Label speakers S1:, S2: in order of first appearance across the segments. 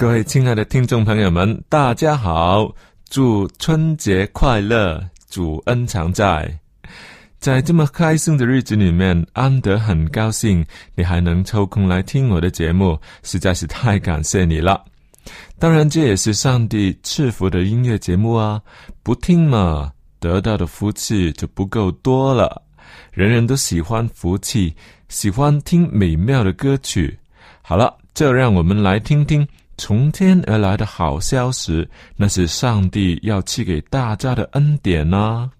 S1: 各位亲爱的听众朋友们，大家好！祝春节快乐，主恩常在。在这么开心的日子里面，安德很高兴你还能抽空来听我的节目，实在是太感谢你了。当然，这也是上帝赐福的音乐节目啊！不听嘛，得到的福气就不够多了。人人都喜欢福气，喜欢听美妙的歌曲。好了，就让我们来听听。从天而来的好消息，那是上帝要赐给大家的恩典呢。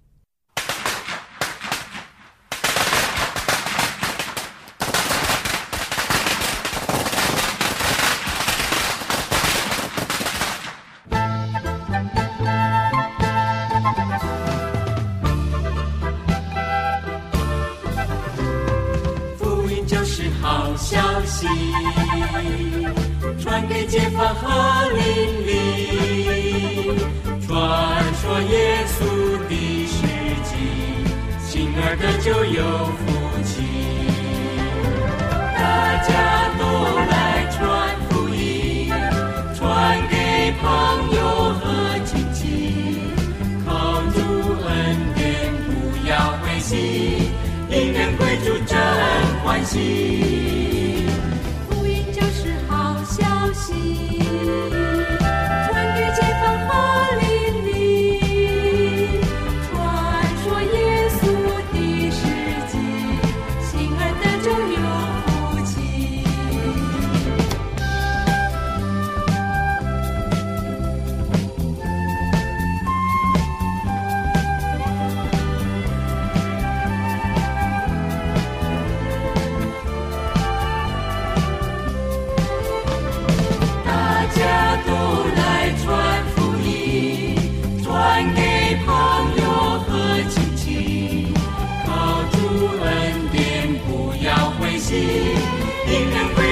S2: 就有福气。大家都来传福音，传给朋友和亲戚，靠主恩典不要灰心，因人归主真欢喜。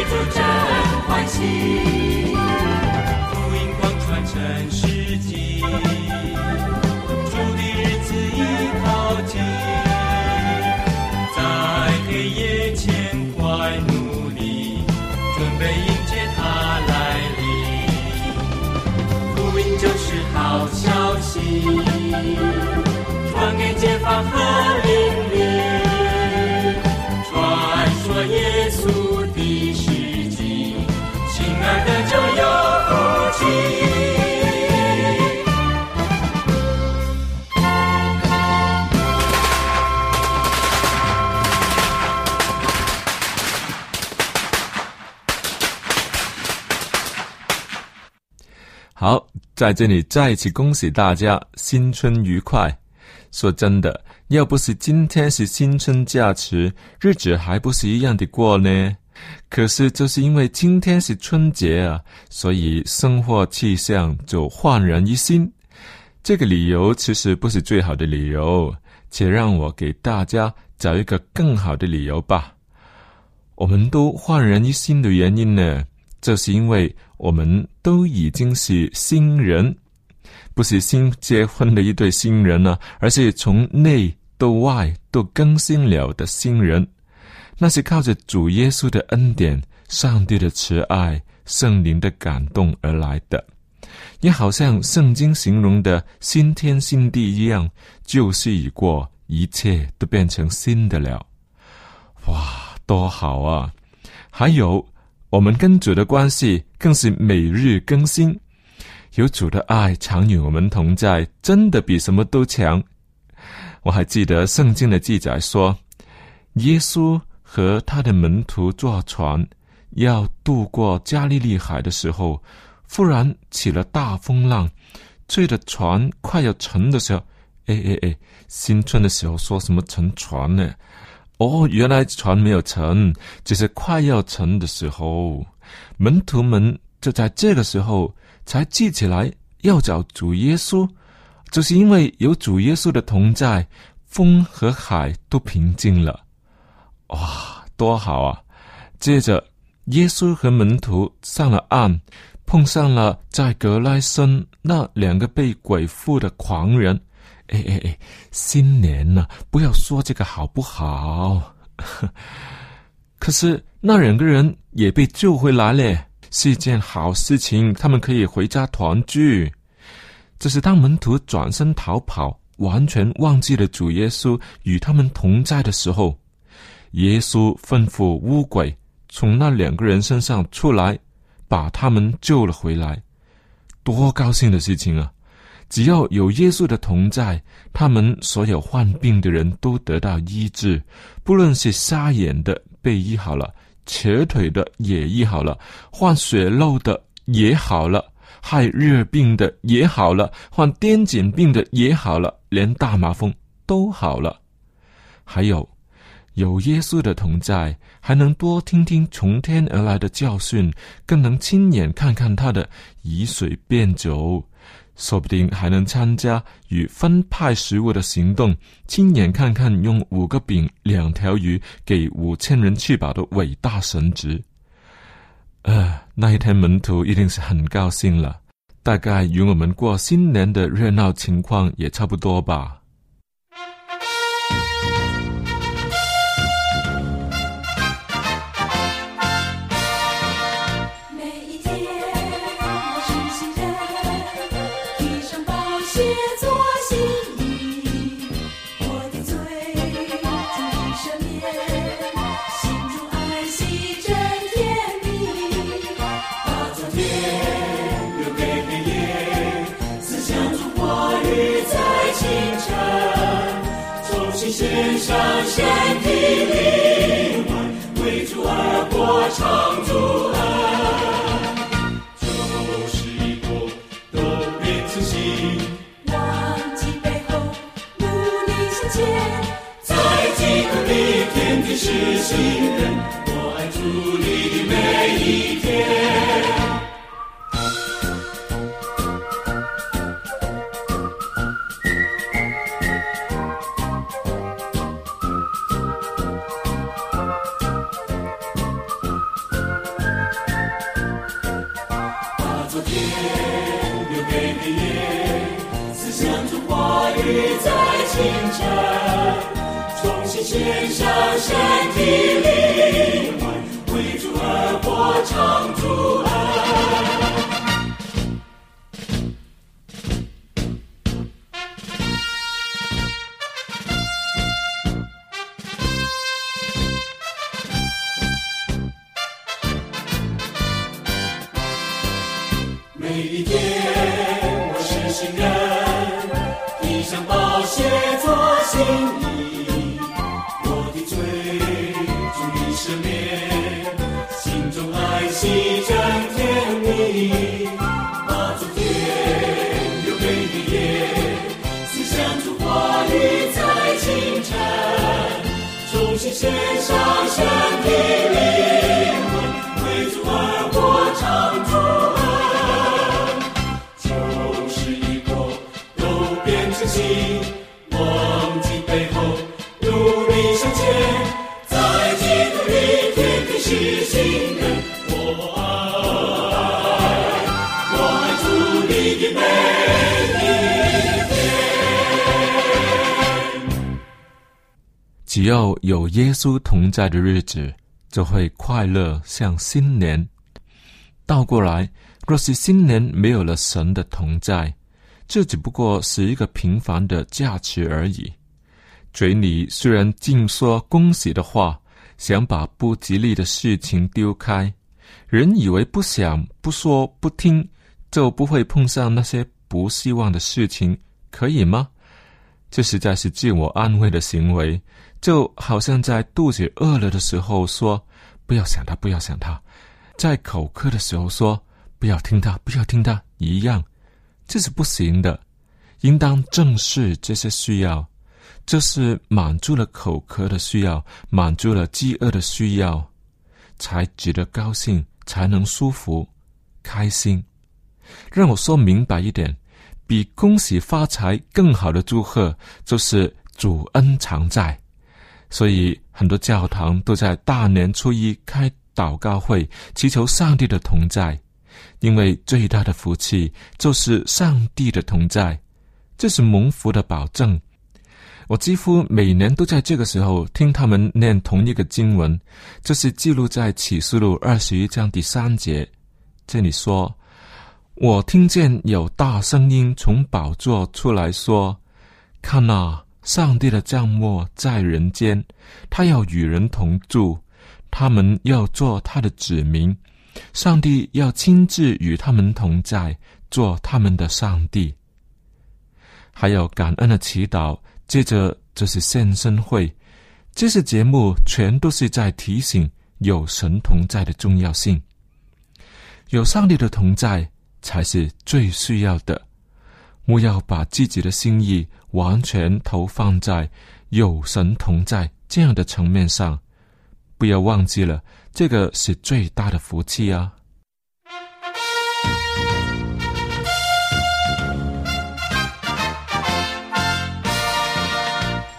S2: 主真欢喜。福音广传全世界，主的日子已靠近。在黑夜前快努力，准备迎接他来临。福音就是
S1: 好消息，传给解放和。好。在这里再一次恭喜大家新春愉快。说真的，要不是今天是新春假期，日子还不是一样的过呢。可是就是因为今天是春节啊，所以生活气象就焕然一新。这个理由其实不是最好的理由，且让我给大家找一个更好的理由吧。我们都焕然一新的原因呢，这是因为我们都已经是新人，不是新结婚的一对新人了，而是从内到外都更新了的新人。那是靠着主耶稣的恩典、上帝的慈爱、圣灵的感动而来的，也好像圣经形容的新天新地一样，旧事已过，一切都变成新的了。哇！多好啊！还有，我们跟主的关系更是每日更新。有主的爱常与我们同在，真的比什么都强。我还记得圣经的记载说，耶稣和他的门徒坐船要渡过加利利海的时候，忽然起了大风浪，吹的船快要沉的时候，哎哎哎，新春的时候说什么沉船呢？哦，原来船没有沉，只是快要沉的时候，门徒们就在这个时候才记起来要找主耶稣，就是因为有主耶稣的同在，风和海都平静了。哇，多好啊！接着，耶稣和门徒上了岸，碰上了在格拉森那两个被鬼附的狂人。哎哎哎！新年了，不要说这个好不好？可是那两个人也被救回来了，是一件好事情。他们可以回家团聚。只是当门徒转身逃跑，完全忘记了主耶稣与他们同在的时候，耶稣吩咐乌鬼从那两个人身上出来，把他们救了回来。多高兴的事情啊！只要有耶稣的同在，他们所有患病的人都得到医治，不论是瞎眼的被医好了，瘸腿的也医好了，患血漏的也好了，害热病的也好了，患癫痫病的也好了，连大麻风都好了。还有，有耶稣的同在，还能多听听从天而来的教训，更能亲眼看看他的以水变酒。说不定还能参加与分派食物的行动，亲眼看看用五个饼、两条鱼给五千人吃饱的伟大神职。呃，那一天门徒一定是很高兴了，大概与我们过新年的热闹情况也差不多吧。
S2: 上献体灵魂，为主而活，唱主恩。在清晨重新献上身体灵魂为主而歌唱主
S1: 有耶稣同在的日子，就会快乐像新年。倒过来，若是新年没有了神的同在，这只不过是一个平凡的价值而已。嘴里虽然尽说恭喜的话，想把不吉利的事情丢开，人以为不想、不说、不听，就不会碰上那些不希望的事情，可以吗？这实在是自我安慰的行为，就好像在肚子饿了的时候说：“不要想他，不要想他。”在口渴的时候说“不要听他，不要听他”一样，这是不行的。应当正视这些需要，这是满足了口渴的需要，满足了饥饿的需要，才值得高兴，才能舒服、开心。让我说明白一点，比恭喜发财更好的祝贺，就是主恩常在。所以很多教堂都在大年初一开。祷告会祈求上帝的同在，因为最大的福气就是上帝的同在，这是蒙福的保证。我几乎每年都在这个时候听他们念同一个经文，这是记录在启示录二十一章第三节。这里说：“我听见有大声音从宝座出来说，看呐，上帝的降末在人间，他要与人同住。”他们要做他的子民，上帝要亲自与他们同在，做他们的上帝。还有感恩的祈祷，接着就是献身会，这些节目全都是在提醒有神同在的重要性。有上帝的同在才是最需要的。我要把自己的心意完全投放在有神同在这样的层面上。不要忘记了，这个是最大的福气啊！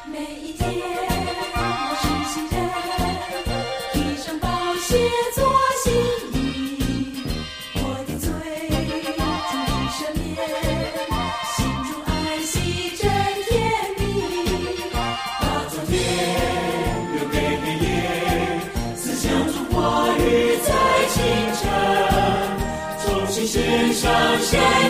S3: 每一上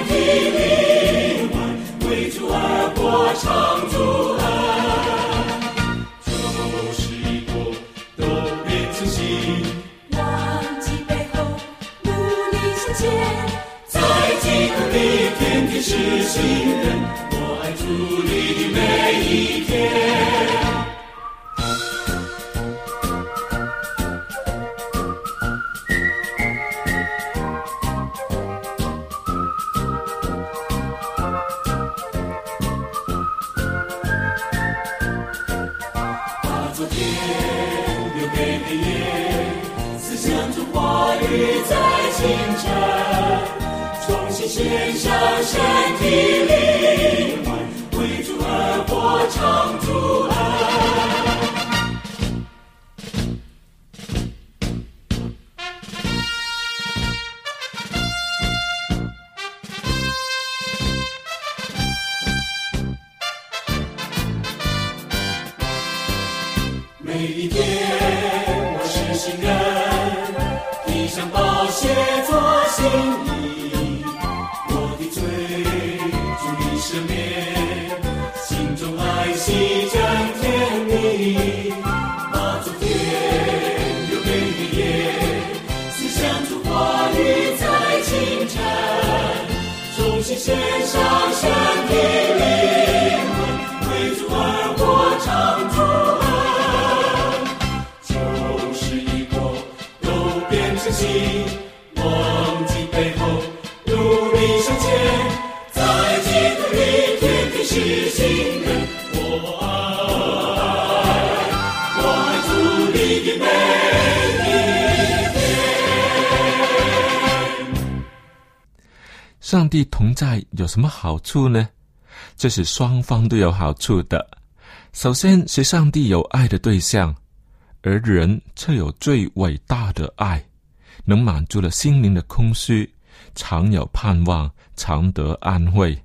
S2: 清晨，重新献上身体灵魂，为主而活，唱主。
S1: 地同在有什么好处呢？这是双方都有好处的。首先是上帝有爱的对象，而人却有最伟大的爱，能满足了心灵的空虚，常有盼望，常得安慰。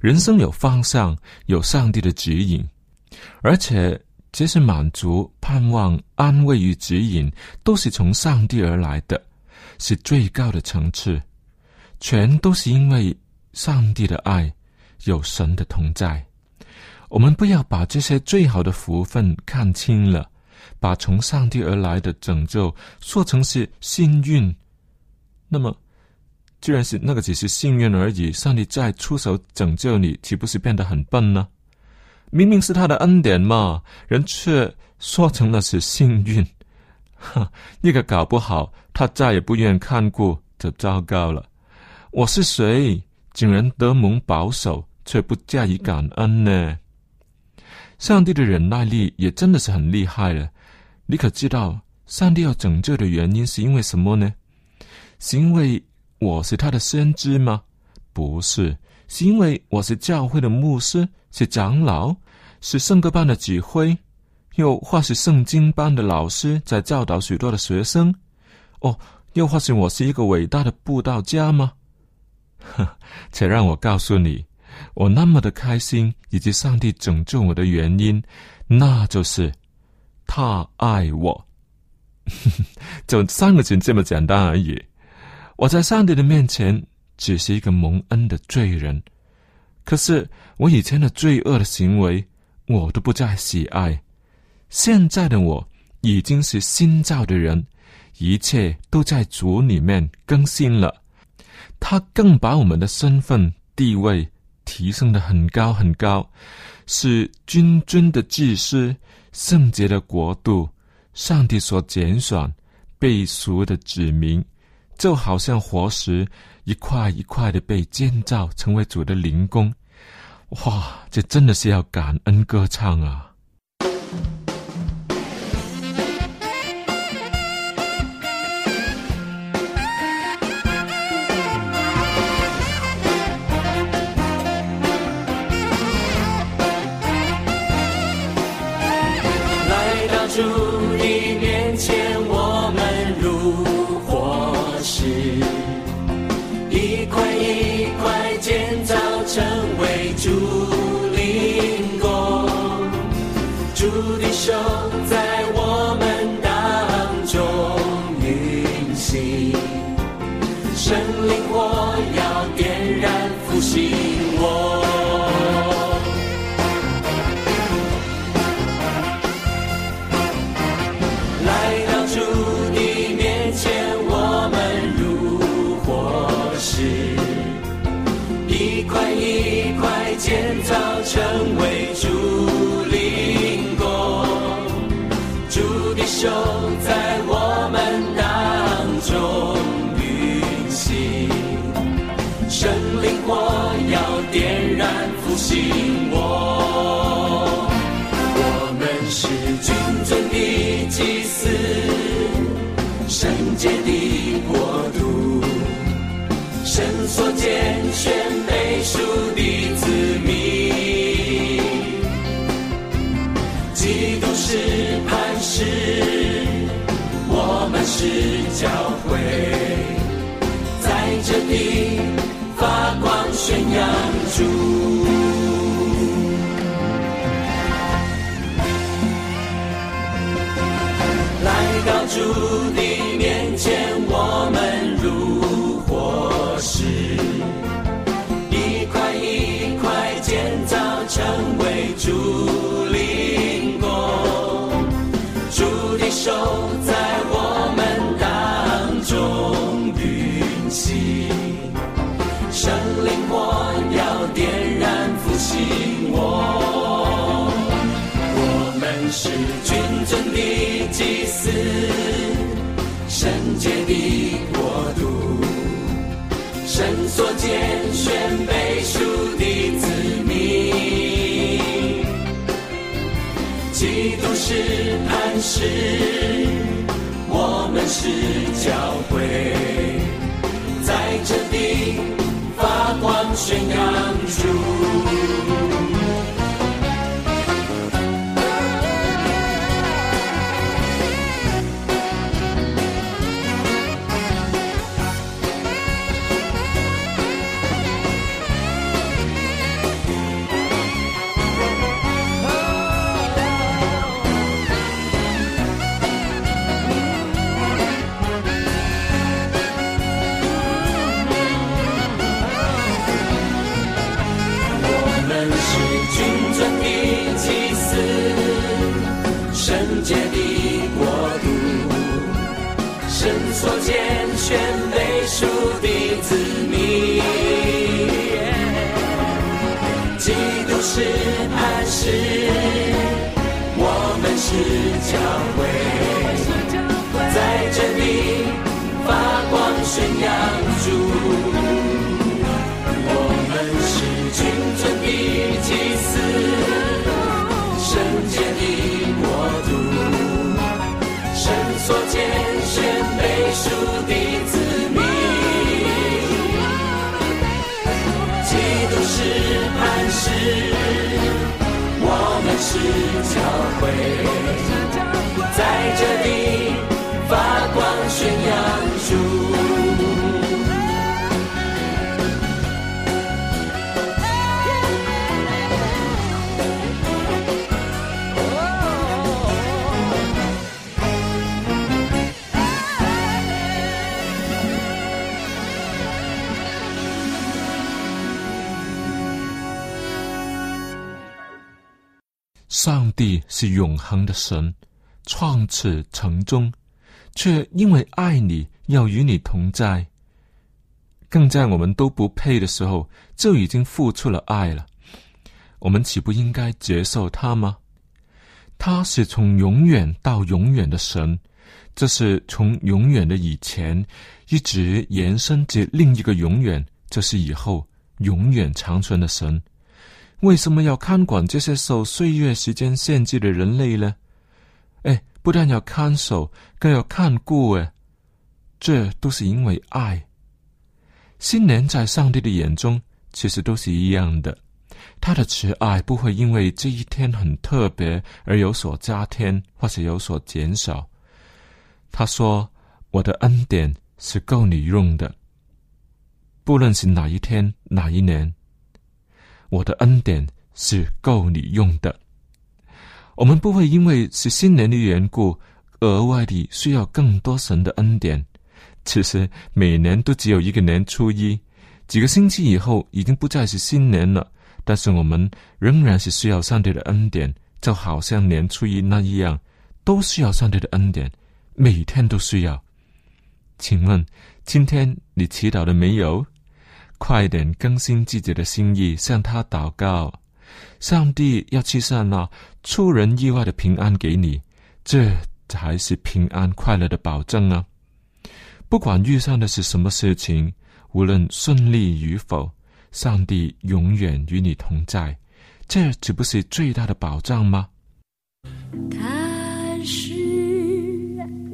S1: 人生有方向，有上帝的指引，而且这是满足、盼望、安慰与指引，都是从上帝而来的，是最高的层次，全都是因为上帝的爱，有神的同在。我们不要把这些最好的福分看清了，把从上帝而来的拯救说成是幸运，那么。既然是那个只是幸运而已，上帝再出手拯救你，岂不是变得很笨呢？明明是他的恩典嘛，人却说成了是幸运，哈，那个搞不好他再也不愿看顾，就糟糕了。我是谁，竟然得蒙保守，却不加以感恩呢？上帝的忍耐力也真的是很厉害了。你可知道，上帝要拯救的原因是因为什么呢？是因为。我是他的先知吗？不是，是因为我是教会的牧师，是长老，是圣歌班的指挥，又或是圣经班的老师，在教导许多的学生。哦，又或是我是一个伟大的布道家吗？呵，且让我告诉你，我那么的开心，以及上帝拯救我的原因，那就是他爱我。就三个字这么简单而已。我在上帝的面前只是一个蒙恩的罪人，可是我以前的罪恶的行为，我都不再喜爱。现在的我已经是新造的人，一切都在主里面更新了。他更把我们的身份地位提升的很高很高，是君尊的祭司，圣洁的国度，上帝所拣选、被赎的子民。就好像活石一块一块的被建造成为主的灵宫，哇！这真的是要感恩歌唱啊！
S2: 在这地发光宣扬主。来到主的面前，我们如火石，一块一块建造成为主灵宫。主的手是磐石，我们是教会，在这地发光宣扬主。所拣选被属的子民。基督是磐石，我们是教会，是教会，在这里
S1: 上帝是永恒的神，创始成终，却因为爱你要与你同在，更在我们都不配的时候就已经付出了爱了。我们岂不应该接受他吗？他是从永远到永远的神，这是从永远的以前一直延伸至另一个永远，这是以后永远长存的神。为什么要看管这些受岁月时间限制的人类呢？哎，不但要看守，更要看顾，哎，这都是因为爱。新年在上帝的眼中其实都是一样的，他的慈爱不会因为这一天很特别而有所加添或是有所减少。他说：“我的恩典是够你用的，不论是哪一天哪一年。”我的恩典是够你用的。我们不会因为是新年的缘故，额外的需要更多神的恩典。其实每年都只有一个年初一，几个星期以后已经不再是新年了。但是我们仍然是需要上帝的恩典，就好像年初一那一样，都需要上帝的恩典，每天都需要。请问今天你祈祷了没有？快点更新自己的心意，向他祷告。上帝要赐上那出人意外的平安给你，这才是平安快乐的保证啊！不管遇上的是什么事情，无论顺利与否，上帝永远与你同在，这岂不是最大的保障吗？
S3: 他是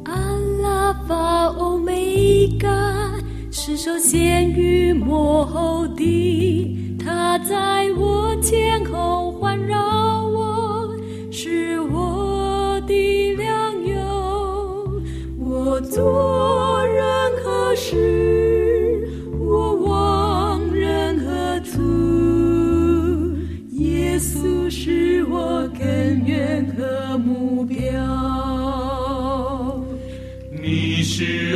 S3: 阿拉法欧米伽，是首先于幕后的。它在我前后环绕我，是我的良友。我做任何事，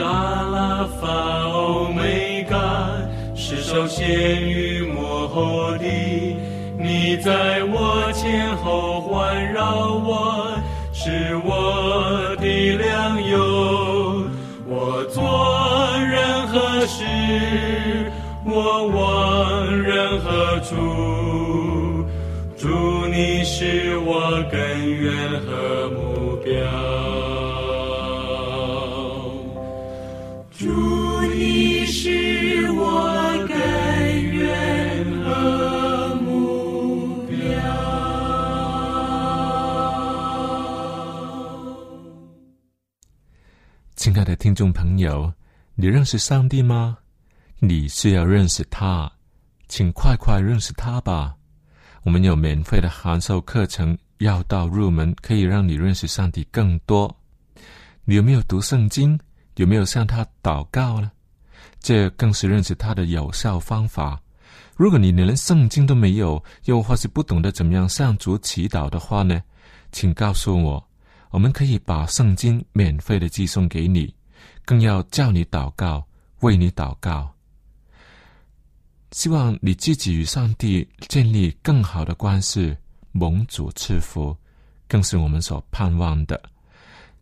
S2: 阿拉法欧梅嘎，是首先与幕后的。你在我前后环绕我，是我的良友。我做任何事，我往任何处。主，你是我根源和目标。
S1: 亲爱的听众朋友，你认识上帝吗？你是要认识他，请快快认识他吧。我们有免费的函授课程，要道入门，可以让你认识上帝更多。你有没有读圣经？有没有向他祷告呢？这更是认识他的有效方法。如果你连圣经都没有，又或是不懂得怎么样向主祈祷的话呢？请告诉我，我们可以把圣经免费的寄送给你，更要叫你祷告，为你祷告。希望你自己与上帝建立更好的关系，蒙主赐福，更是我们所盼望的。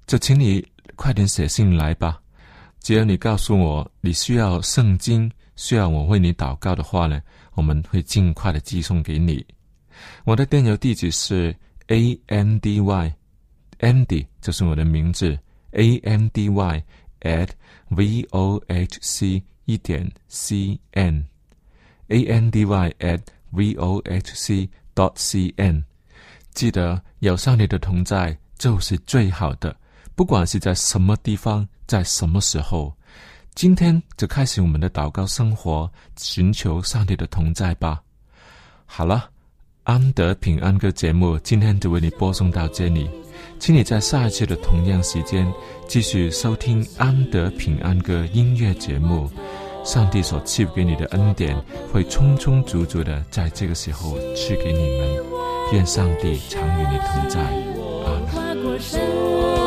S1: 就请你快点写信来吧。只要你告诉我你需要圣经，需要我为你祷告的话呢，我们会尽快的寄送给你。我的电邮地址是 a n d y andy，就是我的名字 a n d y at v o h c 一点 c n a n d y at v o h c dot c n。记得有上帝的同在就是最好的，不管是在什么地方，在什么时候。今天就开始我们的祷告生活，寻求上帝的同在吧。好了，安德平安歌节目今天就为你播送到这里，请你在下一次的同样时间继续收听安德平安歌音乐节目。上帝所赐给你的恩典会充充足足的在这个时候赐给你们。愿上帝常与你同在。阿门。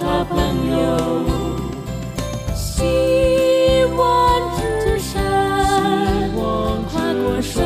S3: 他朋友。希望之山，跨过山，